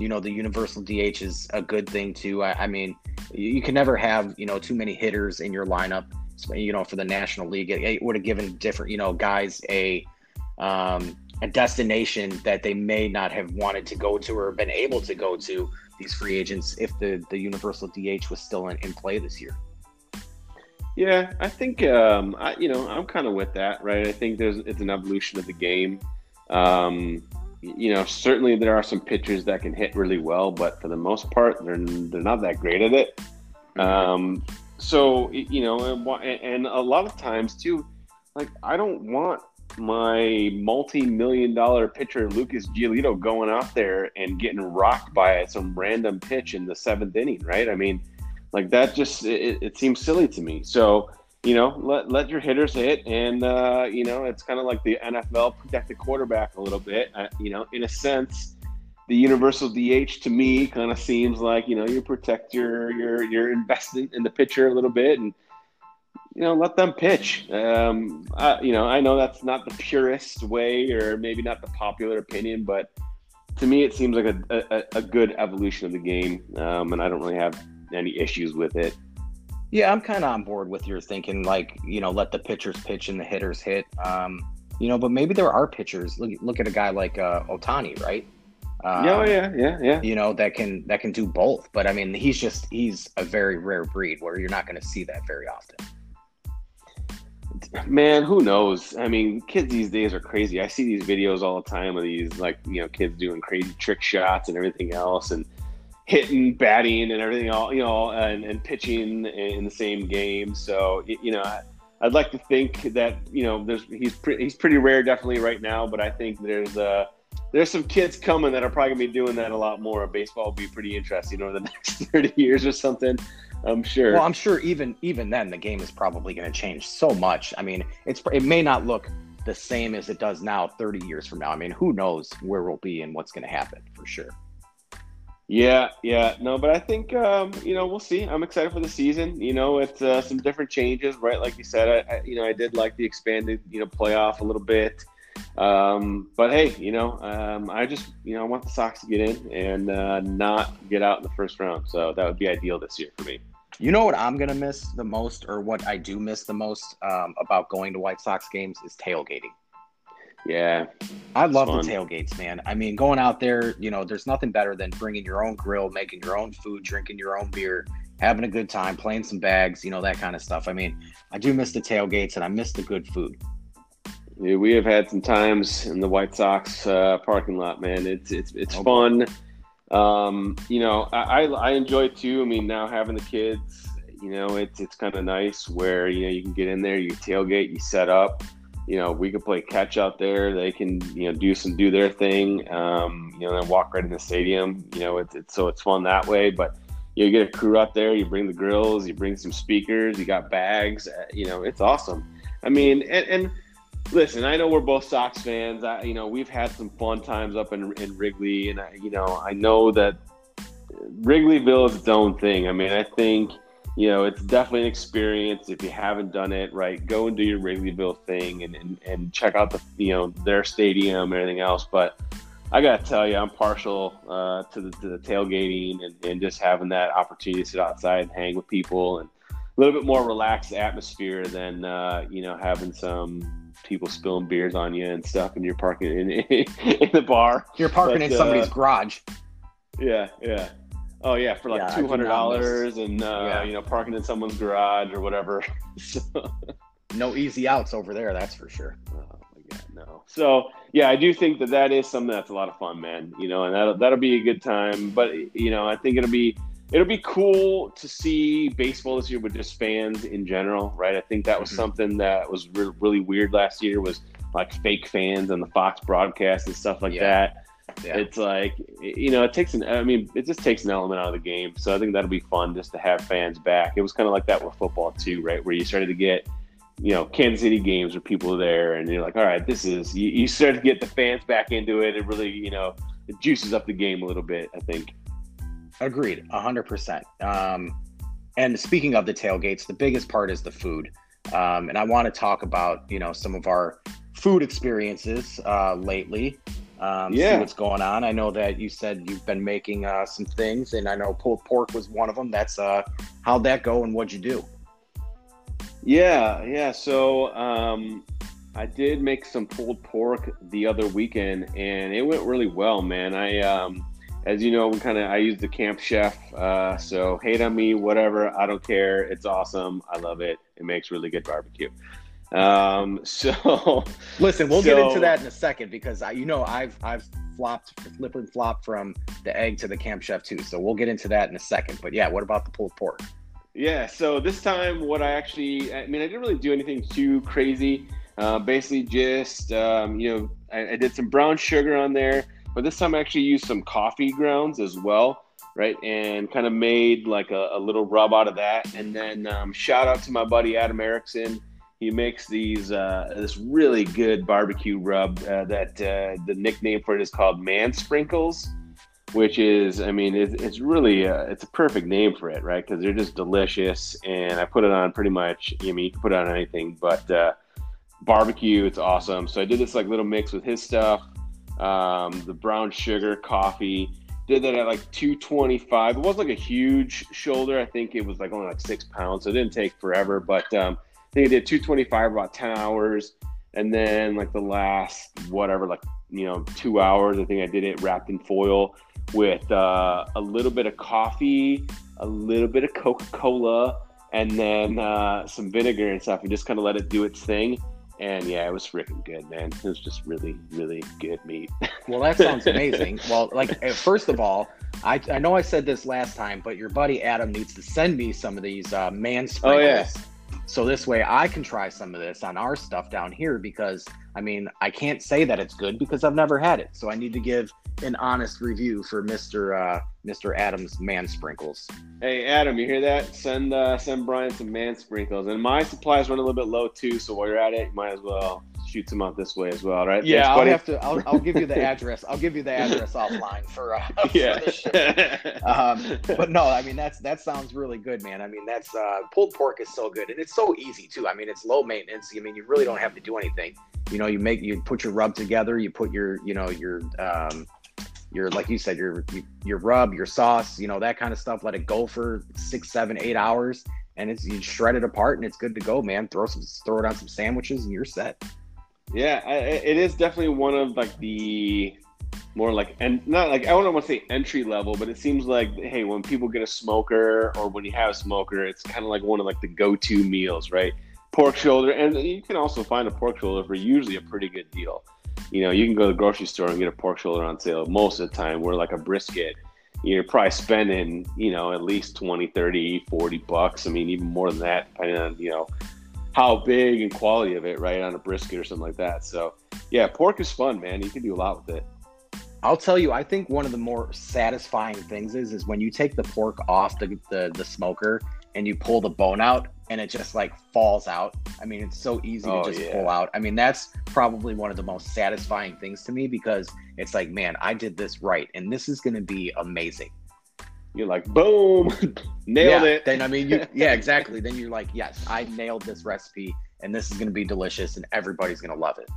you know the universal DH is a good thing too. I, I mean, you can never have you know too many hitters in your lineup. You know, for the National League, it, it would have given different you know guys a um, a destination that they may not have wanted to go to or been able to go to these free agents if the the universal DH was still in, in play this year. Yeah, I think um, I, you know I'm kind of with that, right? I think there's it's an evolution of the game. Um, you know, certainly there are some pitchers that can hit really well, but for the most part, they're they're not that great at it. Mm-hmm. Um, so you know, and, and a lot of times too, like I don't want my multi-million dollar pitcher Lucas Giolito going out there and getting rocked by some random pitch in the seventh inning, right? I mean, like that just it, it seems silly to me. So you know, let let your hitters hit, and uh, you know, it's kind of like the NFL protect the quarterback a little bit. Uh, you know, in a sense, the universal DH to me kind of seems like you know you protect your your your investment in the pitcher a little bit, and you know, let them pitch. Um, I, you know, I know that's not the purest way, or maybe not the popular opinion, but to me, it seems like a, a, a good evolution of the game, um, and I don't really have any issues with it. Yeah, I'm kind of on board with your thinking. Like, you know, let the pitchers pitch and the hitters hit. Um, you know, but maybe there are pitchers. Look, look at a guy like uh, Ohtani, right? Um, yeah, yeah, yeah, yeah. You know that can that can do both. But I mean, he's just he's a very rare breed where you're not going to see that very often. Man, who knows? I mean, kids these days are crazy. I see these videos all the time of these like you know kids doing crazy trick shots and everything else, and hitting, batting, and everything all you know, and, and pitching in the same game. So you know, I, would like to think that you know, there's he's pretty he's pretty rare definitely right now, but I think there's uh there's some kids coming that are probably gonna be doing that a lot more. Baseball will be pretty interesting over the (laughs) next 30 years or something. I'm sure. Well, I'm sure even even then the game is probably going to change so much. I mean, it's it may not look the same as it does now 30 years from now. I mean, who knows where we'll be and what's going to happen for sure. Yeah, yeah, no, but I think um, you know we'll see. I'm excited for the season. You know, it's uh, some different changes, right? Like you said, I, I, you know I did like the expanded you know playoff a little bit, um, but hey, you know um, I just you know I want the Sox to get in and uh, not get out in the first round. So that would be ideal this year for me. You know what I'm gonna miss the most, or what I do miss the most um, about going to White Sox games is tailgating. Yeah. I love the tailgates, man. I mean, going out there, you know, there's nothing better than bringing your own grill, making your own food, drinking your own beer, having a good time, playing some bags, you know, that kind of stuff. I mean, I do miss the tailgates and I miss the good food. Yeah, we have had some times in the White Sox uh, parking lot, man. It's it's it's oh, fun. Um, you know, I, I enjoy it too. I mean, now having the kids, you know, it's it's kind of nice where you know you can get in there, you tailgate, you set up you know, we could play catch out there. They can, you know, do some do their thing. Um, you know, and walk right in the stadium. You know, it's, it's so it's fun that way. But you, get a crew out there. You bring the grills. You bring some speakers. You got bags. Uh, you know, it's awesome. I mean, and, and listen, I know we're both Sox fans. I, you know, we've had some fun times up in, in Wrigley, and I, you know, I know that Wrigleyville is its own thing. I mean, I think you know, it's definitely an experience. If you haven't done it, right, go and do your Wrigleyville thing and, and, and check out the, you know, their stadium and everything else. But I got to tell you, I'm partial uh, to, the, to the tailgating and, and just having that opportunity to sit outside and hang with people and a little bit more relaxed atmosphere than, uh, you know, having some people spilling beers on you and stuff and you're parking in, (laughs) in the bar. You're parking but, in somebody's uh, garage. Yeah, yeah. Oh yeah, for like yeah, two hundred dollars and uh, yeah. you know parking in someone's garage or whatever. (laughs) so, no easy outs over there, that's for sure. Oh my god, no. So yeah, I do think that that is something that's a lot of fun, man. You know, and that'll that'll be a good time. But you know, I think it'll be it'll be cool to see baseball this year with just fans in general, right? I think that was mm-hmm. something that was re- really weird last year was like fake fans and the Fox broadcast and stuff like yeah. that. Yeah. It's like you know, it takes an. I mean, it just takes an element out of the game. So I think that'll be fun just to have fans back. It was kind of like that with football too, right? Where you started to get, you know, Kansas City games where people are there, and you're like, all right, this is. You, you start to get the fans back into it. It really, you know, it juices up the game a little bit. I think. Agreed, hundred um, percent. And speaking of the tailgates, the biggest part is the food. Um, and I want to talk about you know some of our food experiences uh, lately. Um, yeah. See what's going on. I know that you said you've been making uh, some things, and I know pulled pork was one of them. That's uh, how'd that go, and what'd you do? Yeah, yeah. So um, I did make some pulled pork the other weekend, and it went really well, man. I, um, as you know, we kind of I use the Camp Chef. Uh, so hate on me, whatever. I don't care. It's awesome. I love it. It makes really good barbecue. Um, (laughs) so listen, we'll so, get into that in a second because I, you know, I've I've flopped, flip and flop from the egg to the Camp Chef too. So we'll get into that in a second. But yeah, what about the pulled pork? Yeah, so this time, what I actually, I mean, I didn't really do anything too crazy. Uh, basically, just um, you know, I, I, did some brown sugar on there, but this time I actually used some coffee grounds as well, right? And kind of made like a, a little rub out of that. And then um, shout out to my buddy Adam Erickson he makes these uh, this really good barbecue rub uh, that uh, the nickname for it is called man sprinkles which is i mean it's, it's really uh, it's a perfect name for it right because they're just delicious and i put it on pretty much i mean you can put it on anything but uh, barbecue it's awesome so i did this like little mix with his stuff um, the brown sugar coffee did that at like 225 it wasn't like a huge shoulder i think it was like only like six pounds so it didn't take forever but um, I think I did 225 about 10 hours. And then like the last whatever, like, you know, two hours, I think I did it wrapped in foil with uh, a little bit of coffee, a little bit of Coca Cola, and then uh, some vinegar and stuff, and just kind of let it do its thing. And yeah, it was freaking good, man. It was just really, really good meat. (laughs) well, that sounds amazing. well, like, first of all, I, I know I said this last time, but your buddy Adam needs to send me some of these uh, man sprinkles. Oh, yeah so this way I can try some of this on our stuff down here because I mean, I can't say that it's good because I've never had it. So I need to give an honest review for Mr. Uh, Mr. Adams man sprinkles. Hey Adam, you hear that? Send uh, send Brian some man sprinkles. And my supplies run a little bit low too, so while you're at it, you might as well shoot some out this way as well, right? Yeah, Thanks, I'll have to. I'll, I'll, give you the (laughs) address. I'll give you the address offline for. Uh, (laughs) yeah. For um, but no, I mean that's that sounds really good, man. I mean that's uh, pulled pork is so good, and it's so easy too. I mean it's low maintenance. I mean you really don't have to do anything. You know, you make you put your rub together. You put your you know your um, your like you said your your rub, your sauce, you know that kind of stuff. Let it go for six, seven, eight hours, and it's you shred it apart, and it's good to go, man. Throw some throw it on some sandwiches, and you're set. Yeah, it is definitely one of like the more like and not like I don't want to say entry level, but it seems like hey, when people get a smoker or when you have a smoker, it's kind of like one of like the go-to meals, right? Pork shoulder, and you can also find a pork shoulder for usually a pretty good deal. You know, you can go to the grocery store and get a pork shoulder on sale most of the time. Where like a brisket, you're probably spending you know at least 20, 30, 40 bucks. I mean, even more than that, depending on you know how big and quality of it, right, on a brisket or something like that. So, yeah, pork is fun, man. You can do a lot with it. I'll tell you, I think one of the more satisfying things is is when you take the pork off the, the, the smoker and you pull the bone out and it just like falls out. I mean, it's so easy oh, to just yeah. pull out. I mean, that's probably one of the most satisfying things to me because it's like, man, I did this right and this is going to be amazing you're like, boom, (laughs) nailed yeah, it. Then I mean, you, (laughs) yeah, exactly. Then you're like, yes, I nailed this recipe, and this is going to be delicious, and everybody's going to love it.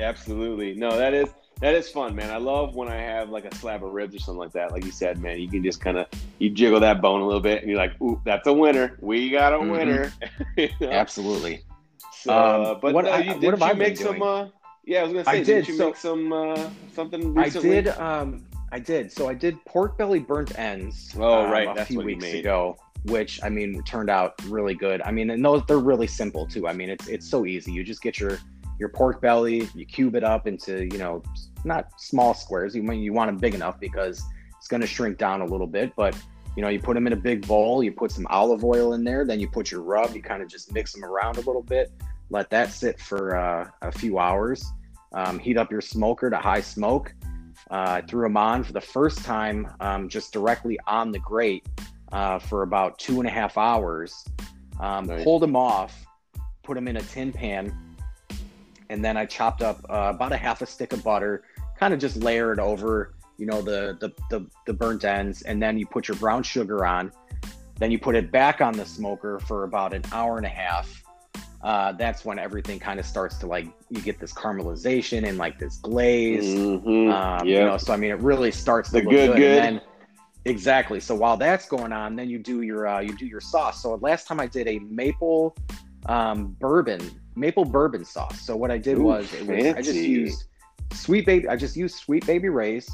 Absolutely. No, that is that is fun, man. I love when I have like a slab of ribs or something like that. Like you said, man, you can just kind of you jiggle that bone a little bit, and you're like, ooh, that's a winner. We got a mm-hmm. winner. (laughs) you know? Absolutely. So, um, but what, uh, you, did you make some? Uh, yeah, I was gonna say, I did. did you so, make some uh, something recently? I did. Um, I did. So I did pork belly burnt ends. Oh, um, right. A That's few weeks ago, which I mean turned out really good. I mean, and those they're really simple too. I mean, it's it's so easy. You just get your your pork belly, you cube it up into you know not small squares. You mean you want them big enough because it's going to shrink down a little bit, but You know, you put them in a big bowl, you put some olive oil in there, then you put your rub, you kind of just mix them around a little bit, let that sit for uh, a few hours. Um, heat up your smoker to high smoke. Uh, threw them on for the first time, um, just directly on the grate uh, for about two and a half hours. Um, nice. Pulled them off, put them in a tin pan, and then I chopped up uh, about a half a stick of butter, kind of just layered over, you know, the, the the the burnt ends, and then you put your brown sugar on. Then you put it back on the smoker for about an hour and a half. Uh, that's when everything kind of starts to like you get this caramelization and like this glaze. Mm-hmm. Um, yep. You know, so I mean, it really starts to the look good. good. good. Then, exactly. So while that's going on, then you do your uh, you do your sauce. So last time I did a maple um, bourbon maple bourbon sauce. So what I did Ooh, was, was I just used sweet baby. I just used Sweet Baby Ray's,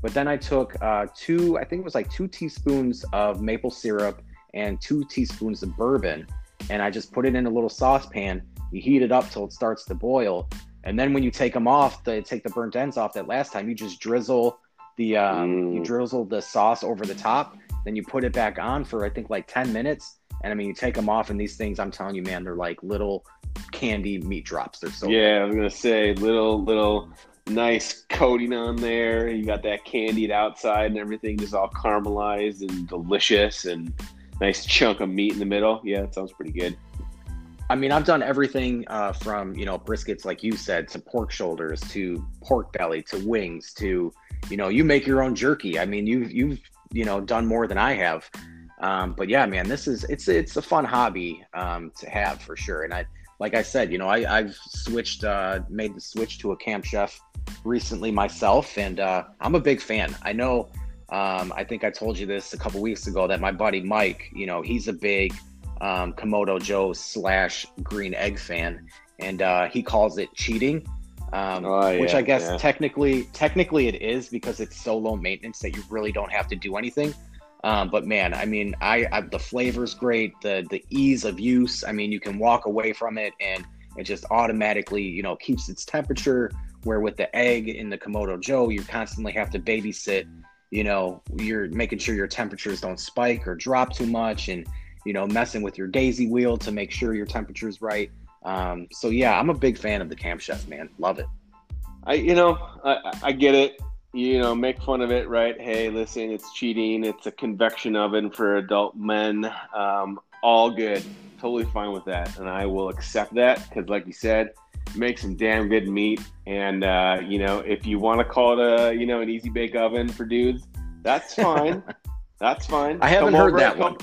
but then I took uh, two. I think it was like two teaspoons of maple syrup and two teaspoons of bourbon, and I just put it in a little saucepan. You heat it up till it starts to boil, and then when you take them off, to take the burnt ends off that last time, you just drizzle the um, mm. you drizzle the sauce over the top. Then you put it back on for I think like ten minutes, and I mean you take them off, and these things I'm telling you, man, they're like little candy meat drops. They're so yeah. Good. I was gonna say little little nice coating on there. You got that candied outside and everything, just all caramelized and delicious, and nice chunk of meat in the middle. Yeah, it sounds pretty good. I mean, I've done everything uh, from you know briskets, like you said, to pork shoulders, to pork belly, to wings, to you know, you make your own jerky. I mean, you've you've you know done more than I have. Um, but yeah, man, this is it's it's a fun hobby um, to have for sure. And I like I said, you know, I, I've switched, uh, made the switch to a camp chef recently myself, and uh, I'm a big fan. I know, um, I think I told you this a couple weeks ago that my buddy Mike, you know, he's a big um, Kamado Joe slash Green Egg fan, and uh, he calls it cheating. Um, oh, yeah, which I guess yeah. technically, technically it is because it's so low maintenance that you really don't have to do anything. Um, but man, I mean, I, I the flavor's great. The the ease of use. I mean, you can walk away from it and it just automatically, you know, keeps its temperature. Where with the egg in the Kamado Joe, you constantly have to babysit. You know, you're making sure your temperatures don't spike or drop too much, and you know, messing with your daisy wheel to make sure your temperature's right. Um, so yeah, I'm a big fan of the Camp Chef, man. Love it. I, you know, I, I get it you know, make fun of it, right? Hey, listen, it's cheating. It's a convection oven for adult men. Um, all good. Totally fine with that. And I will accept that because, like you said, make some damn good meat. And, uh, you know, if you want to call it a, you know, an easy bake oven for dudes, that's fine. (laughs) that's fine. I haven't come heard that one.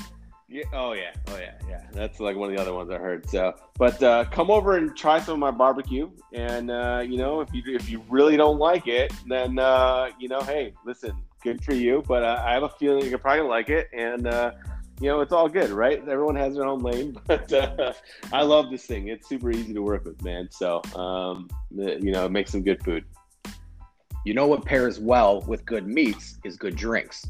Yeah. Oh yeah. Oh yeah. Yeah. That's like one of the other ones I heard. So, but uh, come over and try some of my barbecue, and uh, you know, if you if you really don't like it, then uh, you know, hey, listen, good for you. But uh, I have a feeling you're probably like it, and uh, you know, it's all good, right? Everyone has their own lane, (laughs) but uh, I love this thing. It's super easy to work with, man. So, um, you know, make some good food. You know what pairs well with good meats is good drinks.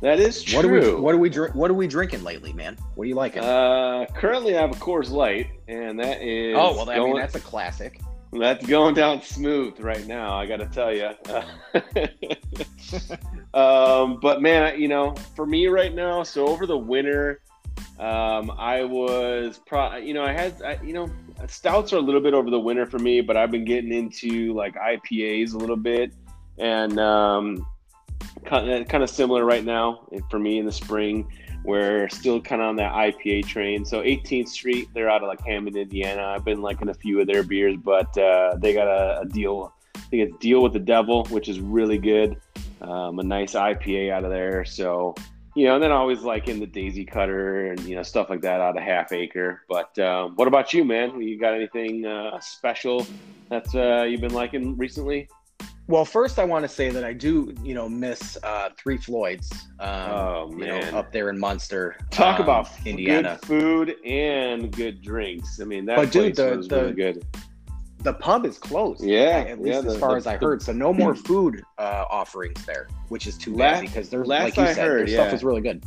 That is true. What are we what are we drink what are we drinking lately, man? What are you liking? Uh, currently I have a Coors Light, and that is oh well, going, I mean that's a classic. That's going down smooth right now. I got to tell you. (laughs) um, but man, you know, for me right now, so over the winter, um, I was pro. You know, I had I, you know stouts are a little bit over the winter for me, but I've been getting into like IPAs a little bit, and um, kind of similar right now for me in the spring. We're still kind of on that IPA train. So 18th Street, they're out of like Hammond, Indiana. I've been liking a few of their beers, but uh, they got a, a, deal. I think it's Deal with the Devil, which is really good. Um, a nice IPA out of there. So you know, and then always like in the Daisy Cutter and you know stuff like that out of Half Acre. But um, what about you, man? You got anything uh, special that's uh, you've been liking recently? Well, first I want to say that I do, you know, miss uh, Three Floyds. Um, oh man, you know, up there in Munster. Talk um, about Indiana. good food and good drinks. I mean, that but place dude, the, was the, really good. The pub is closed. Yeah, at least yeah, as far the, as I heard. So no more (clears throat) food uh, offerings there, which is too bad because there's like you I said, heard, their yeah. stuff is really good.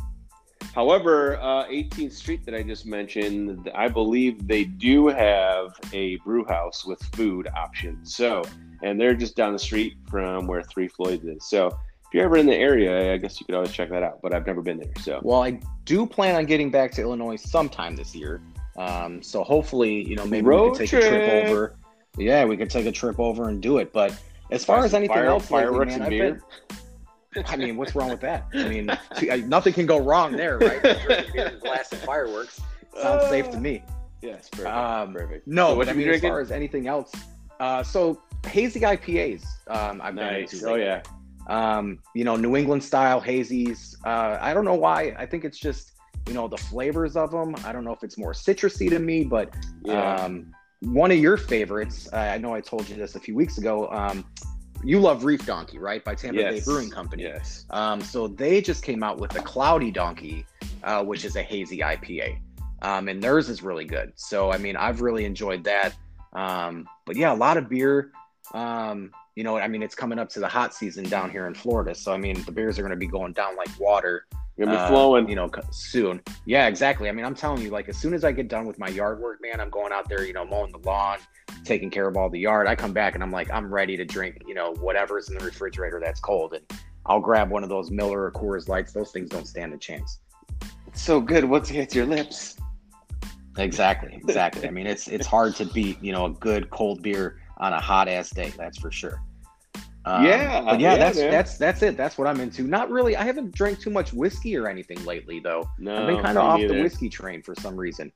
However, uh, 18th Street that I just mentioned, I believe they do have a brew house with food options. So and they're just down the street from where Three Floyds is. So if you're ever in the area, I guess you could always check that out. But I've never been there. So well, I do plan on getting back to Illinois sometime this year. Um, so hopefully, you know, maybe Road we could take trip. a trip over. Yeah, we could take a trip over and do it. But as far as anything Fire- else, fireworks man, and beer. been- I mean, what's wrong with that? I mean, (laughs) nothing can go wrong there, right? (laughs) Beer and fireworks sounds safe to me. Yes, perfect. Um, perfect. No, So what but I mean, drinking? as far as anything else, uh, so hazy IPAs, um, I've been Nice. into. Oh yeah. Um, you know, New England style hazies. Uh, I don't know why. I think it's just you know the flavors of them. I don't know if it's more citrusy to me, but Yeah. um, one of your favorites. Uh, I know I told you this a few weeks ago. Um, you love Reef Donkey, right? By Tampa Bay. Brewing Company. Yes. Um, so they just came out with the Cloudy Donkey, uh, which is a hazy IPA, um, and theirs is really good. So I mean, I've really enjoyed that. Um, but yeah, a lot of beer. Um, you know, I mean, it's coming up to the hot season down here in Florida, so I mean, the beers are going to be going down like water. Gonna be uh, flowing. You know, soon. Yeah, exactly. I mean, I'm telling you, like as soon as I get done with my yard work, man, I'm going out there, you know, mowing the lawn, taking care of all the yard. I come back and I'm like, I'm ready to drink, you know, whatever's in the refrigerator that's cold, and I'll grab one of those Miller or Coors Lights. Those things don't stand a chance. It's so good once it hits your lips. Exactly, exactly. I mean, it's it's hard to beat, you know, a good cold beer on a hot ass day. That's for sure. Um, Yeah, yeah, yeah, that's man. that's that's it. That's what I'm into. Not really. I haven't drank too much whiskey or anything lately, though. No, I've been kind of off neither. the whiskey train for some reason.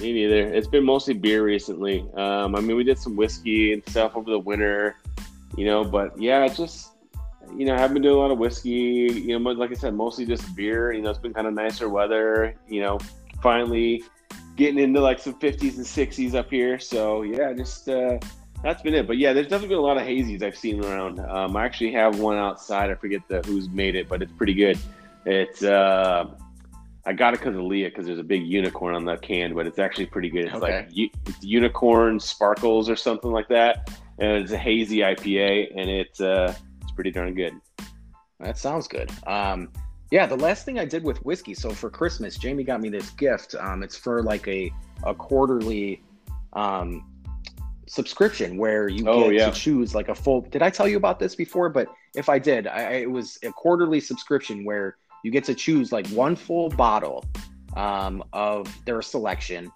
Me neither. It's been mostly beer recently. Um, I mean, we did some whiskey and stuff over the winter, you know, but yeah, it's just, you know, I haven't been doing a lot of whiskey, you know, but like I said, mostly just beer. You know, it's been kind of nicer weather, you know, finally getting into like some 50s and 60s up here. So yeah, just, uh, that's been it. But yeah, there's definitely been a lot of hazies I've seen around. Um, I actually have one outside. I forget the who's made it, but it's pretty good. It's, uh, I got it because of Leah because there's a big unicorn on the can, but it's actually pretty good. It's Okay. like u- it's unicorn sparkles or something like that, and it's a hazy IPA, and it's uh, it's pretty darn good. That sounds good. Um, yeah, the last thing I did with whiskey. So for Christmas, Jamie got me this gift. Um, it's for like a a quarterly um, subscription where you Oh, get yeah. to choose like a full. Did I tell you about this before? But if I did, I, it was a quarterly subscription where you get to choose like one full bottle um, of their selection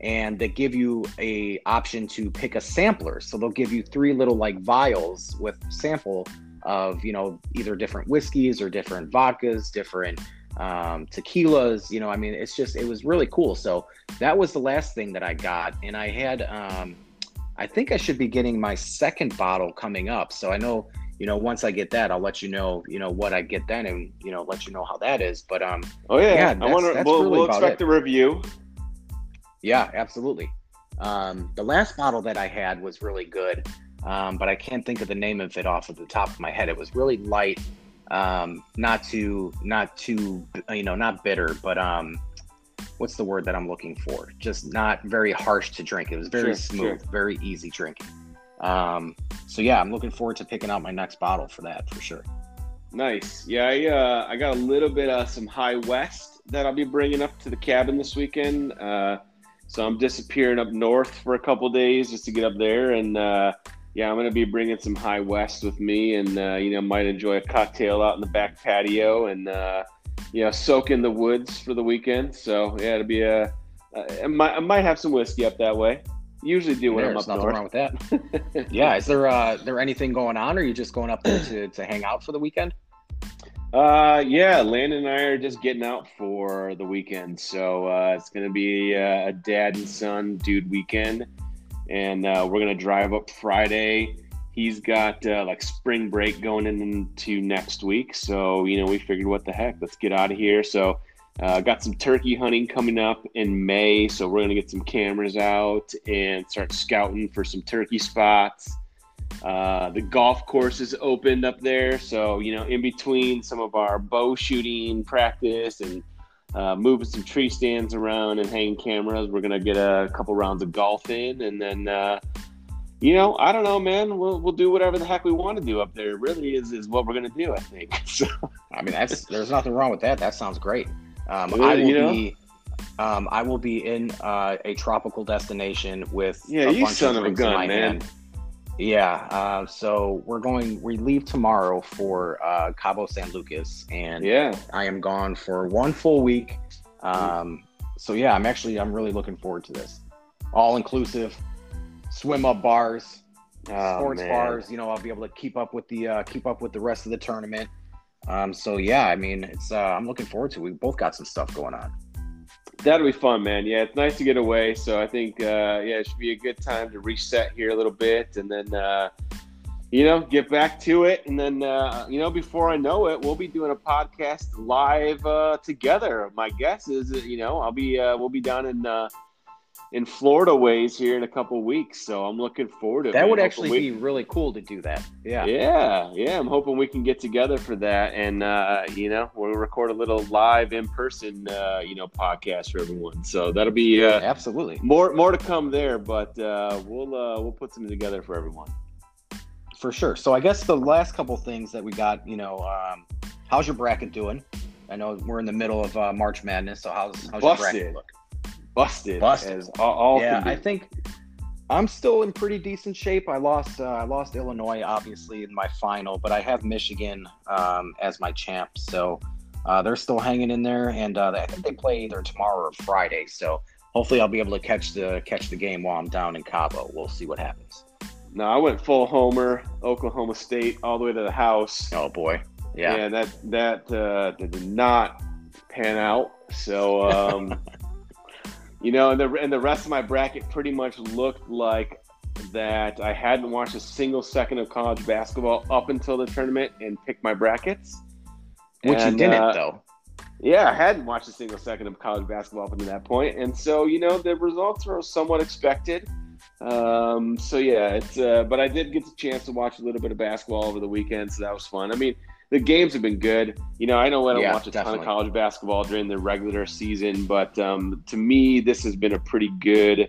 and they give you a option to pick a sampler so they'll give you three little like vials with sample of you know either different whiskeys or different vodkas different um, tequilas you know i mean it's just it was really cool so that was the last thing that i got and i had um, i think i should be getting my second bottle coming up so i know you know once i get that i'll let you know you know what i get then and you know let you know how that is but um Oh yeah, Yeah, I wonder. We'll, really we'll expect it. the review. Yeah, absolutely. Um, the last bottle that I had was really good, um, but I can't think of the name of it off of the top of my head. It was really light, um, not too, not too, you know, not bitter, but um, what's the word that I'm looking for? Just not very harsh to drink. It was very Sure, smooth, very easy drinking. Um, so yeah, I'm looking forward to picking out my next bottle for that for sure. Nice. Yeah, I uh, I got a little bit of some High West that I'll be bringing up to the cabin this weekend. Uh, so I'm disappearing up north for a couple days just to get up there, and uh, yeah, I'm gonna be bringing some High West with me, and uh, you know, might enjoy a cocktail out in the back patio, and uh, you know, soak in the woods for the weekend. So yeah, it'll be a. Uh, might, I might have some whiskey up that way. Usually do when I'm up nothing north. wrong with that. (laughs) yeah, is there uh, there anything going on, or are you just going up there to, to hang out for the weekend? Uh, yeah, Landon and I are just getting out for the weekend, so uh, it's gonna be uh, a dad and son dude weekend, and uh, we're gonna drive up Friday. He's got uh, like spring break going into next week, so you know we figured, what the heck, let's get out of here. So, uh, got some turkey hunting coming up in May, so we're gonna get some cameras out and start scouting for some turkey spots. Uh, the golf course is opened up there, so you know, in between some of our bow shooting practice and uh, moving some tree stands around and hanging cameras, we're gonna get a couple rounds of golf in, and then uh, you know, I don't know, man. We'll we'll do whatever the heck we want to do up there. Really, is is what we're gonna do, I think. (laughs) So, I mean, that's there's nothing wrong with that. That sounds great. Um, Yeah, I will you know? be, um, I will be in uh, a tropical destination with Yeah, you son of of a gun, man. hand. Yeah. Uh, so we're going. We leave tomorrow for uh, Cabo San Lucas, and Yeah. I am gone for one full week. Um, so yeah, I'm actually I'm really looking forward to this. All inclusive, swim up bars, Oh, sports man. bars. You know, I'll be able to keep up with the uh, keep up with the rest of the tournament. Um, so yeah, I mean, it's uh, I'm looking forward to. it. We both got some stuff going on. That'll be fun, man. Yeah, it's nice to get away. So I think, uh, yeah, it should be a good time to reset here a little bit, and then, uh, you know, get back to it. And then, uh, you know, before I know it, we'll be doing a podcast live uh, together. My guess is, you know, I'll be, uh, we'll be down in uh, in Florida ways here in a couple weeks. So I'm looking forward to. That would actually we- be really cool to do that. Yeah. Yeah, yeah. I'm hoping we can get together for that, and uh, you know, we'll record a little live in person, uh, you know, podcast for everyone. So that'll be uh, Absolutely. more more to come there, but uh, we'll uh, we'll put something together for everyone. For sure. So I guess the last couple things that we got, you know, um, how's your bracket doing? I know we're in the middle of uh, March Madness, so how's how's your bracket look? Busted, Busted. as all, all yeah. I think I'm still in pretty decent shape. I lost uh, I lost Illinois obviously in my final, but I have Michigan um, as my champ, so uh, they're still hanging in there, and uh, I think they play either tomorrow or Friday. So hopefully I'll be able to catch the catch the game while I'm down in Cabo. We'll see what happens. no, I went full homer, Oklahoma State, all the way to the house. Oh boy, yeah. and that that uh, did not pan out. So, um, (laughs) you know, and the and the rest of my bracket pretty much looked like that. I hadn't watched a single second of college basketball up until the tournament and picked my brackets. Which you didn't uh, though. Yeah, I hadn't watched a single second of college basketball up until that point, and so you know the results were somewhat expected. Um, so yeah, it's uh, but I did get the chance to watch a little bit of basketball over the weekend, so that was fun. I mean, the games have been good. You know, I know I don't Yeah, watch a ton of college basketball during the regular season, but um, to me, this has been a pretty good,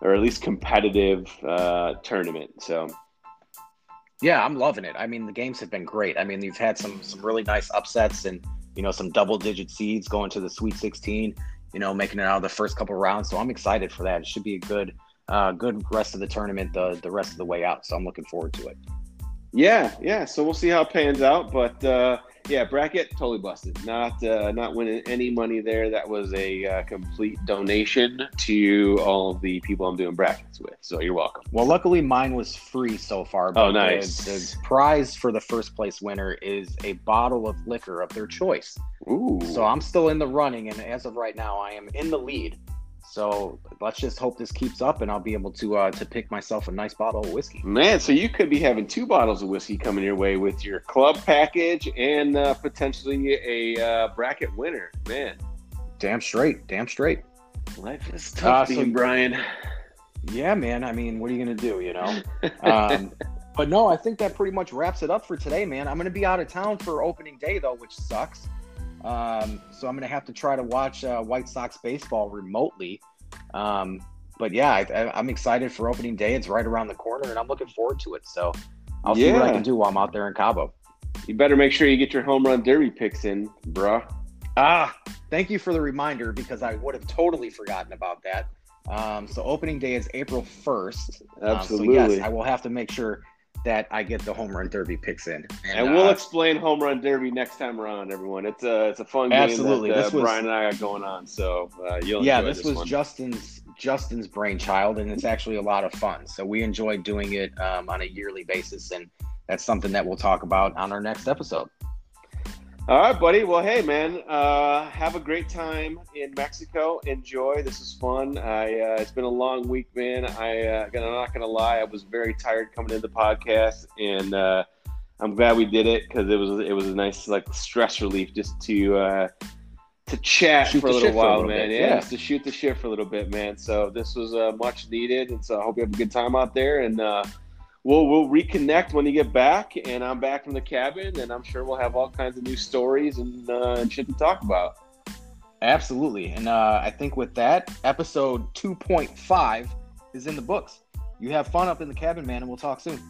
or at least competitive uh, tournament. So Yeah, I'm loving it. I mean, the games have been great. I mean, you've had some some really nice upsets and you know some double digit seeds going to the Sweet 16. You know, making it out of the first couple rounds. So I'm excited for that. It should be a good uh, good rest of the tournament the the rest of the way out. So I'm looking forward to it. Yeah, yeah. So we'll see how it pans out. But uh, yeah, bracket totally busted. Not uh, not winning any money there. That was a uh, complete donation to all of the people I'm doing brackets with. So you're welcome. Well, luckily mine was free so far. Oh, the- nice. The, prize for the first place winner is a bottle of liquor of their choice. Ooh. So I'm still in the running, and as of right now, I am in the lead. So let's just hope this keeps up, and I'll be able to uh, to pick myself a nice bottle of whiskey. Man, so you could be having two bottles of whiskey coming your way with your club package and uh, potentially a uh, bracket winner. Man, Damn straight, damn straight. life is Uh, tough, so- Brian. Yeah, man. I mean, what are you gonna do? You know. (laughs) Um, but no, I think that pretty much wraps it up for today, man. I'm gonna be out of town for opening day though, which sucks. Um, so I'm gonna have to try to watch uh, White Sox baseball remotely. Um, but yeah, I, I'm excited for opening day. It's right around the corner, and I'm looking forward to it. So I'll see what I can do while I'm out there in Cabo. you better make sure you get your home run derby picks in, bruh. Ah, thank you for the reminder because I would have totally forgotten about that. Um, so opening day is April 1st. Um, Absolutely. so yes, I will have to make sure that I get the home run derby picks in. And we'll uh, explain home run derby next time around, everyone. It's a it's a fun game Absolutely. that uh, This was- Brian and I got going on. So uh, you'll yeah, enjoy this was one. Justin's Justin's brainchild, and it's actually a lot of fun. So we enjoy doing it um, on a yearly basis, and that's something that we'll talk about on our next episode. All right, buddy. Well, hey, man. Uh, have a great time in Mexico. Enjoy. This is fun. I uh, it's been a long week, man. I uh, I'm not gonna lie. I was very tired coming into the podcast, and uh, I'm glad we did it because it was it was a nice like stress relief just to uh, to chat Shoot for a little for a while, little man. bit, yeah, yeah. just to shoot the shit for a little bit, man. So this was uh, much needed, and so I hope you have a good time out there, and. We'll, we'll reconnect when you get back, and I'm back from the cabin, and I'm sure we'll have all kinds of new stories and, uh, and shit to talk about. Absolutely, and uh, I think with that, episode 2.5 is in the books. You have fun up in the cabin, man, and we'll talk soon.